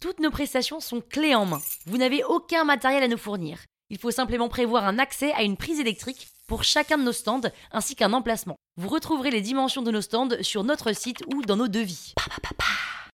Toutes nos prestations sont clés en main. Vous n'avez aucun matériel à nous fournir. Il faut simplement prévoir un accès à une prise électrique pour chacun de nos stands ainsi qu'un emplacement. Vous retrouverez les dimensions de nos stands sur notre site ou dans nos devis.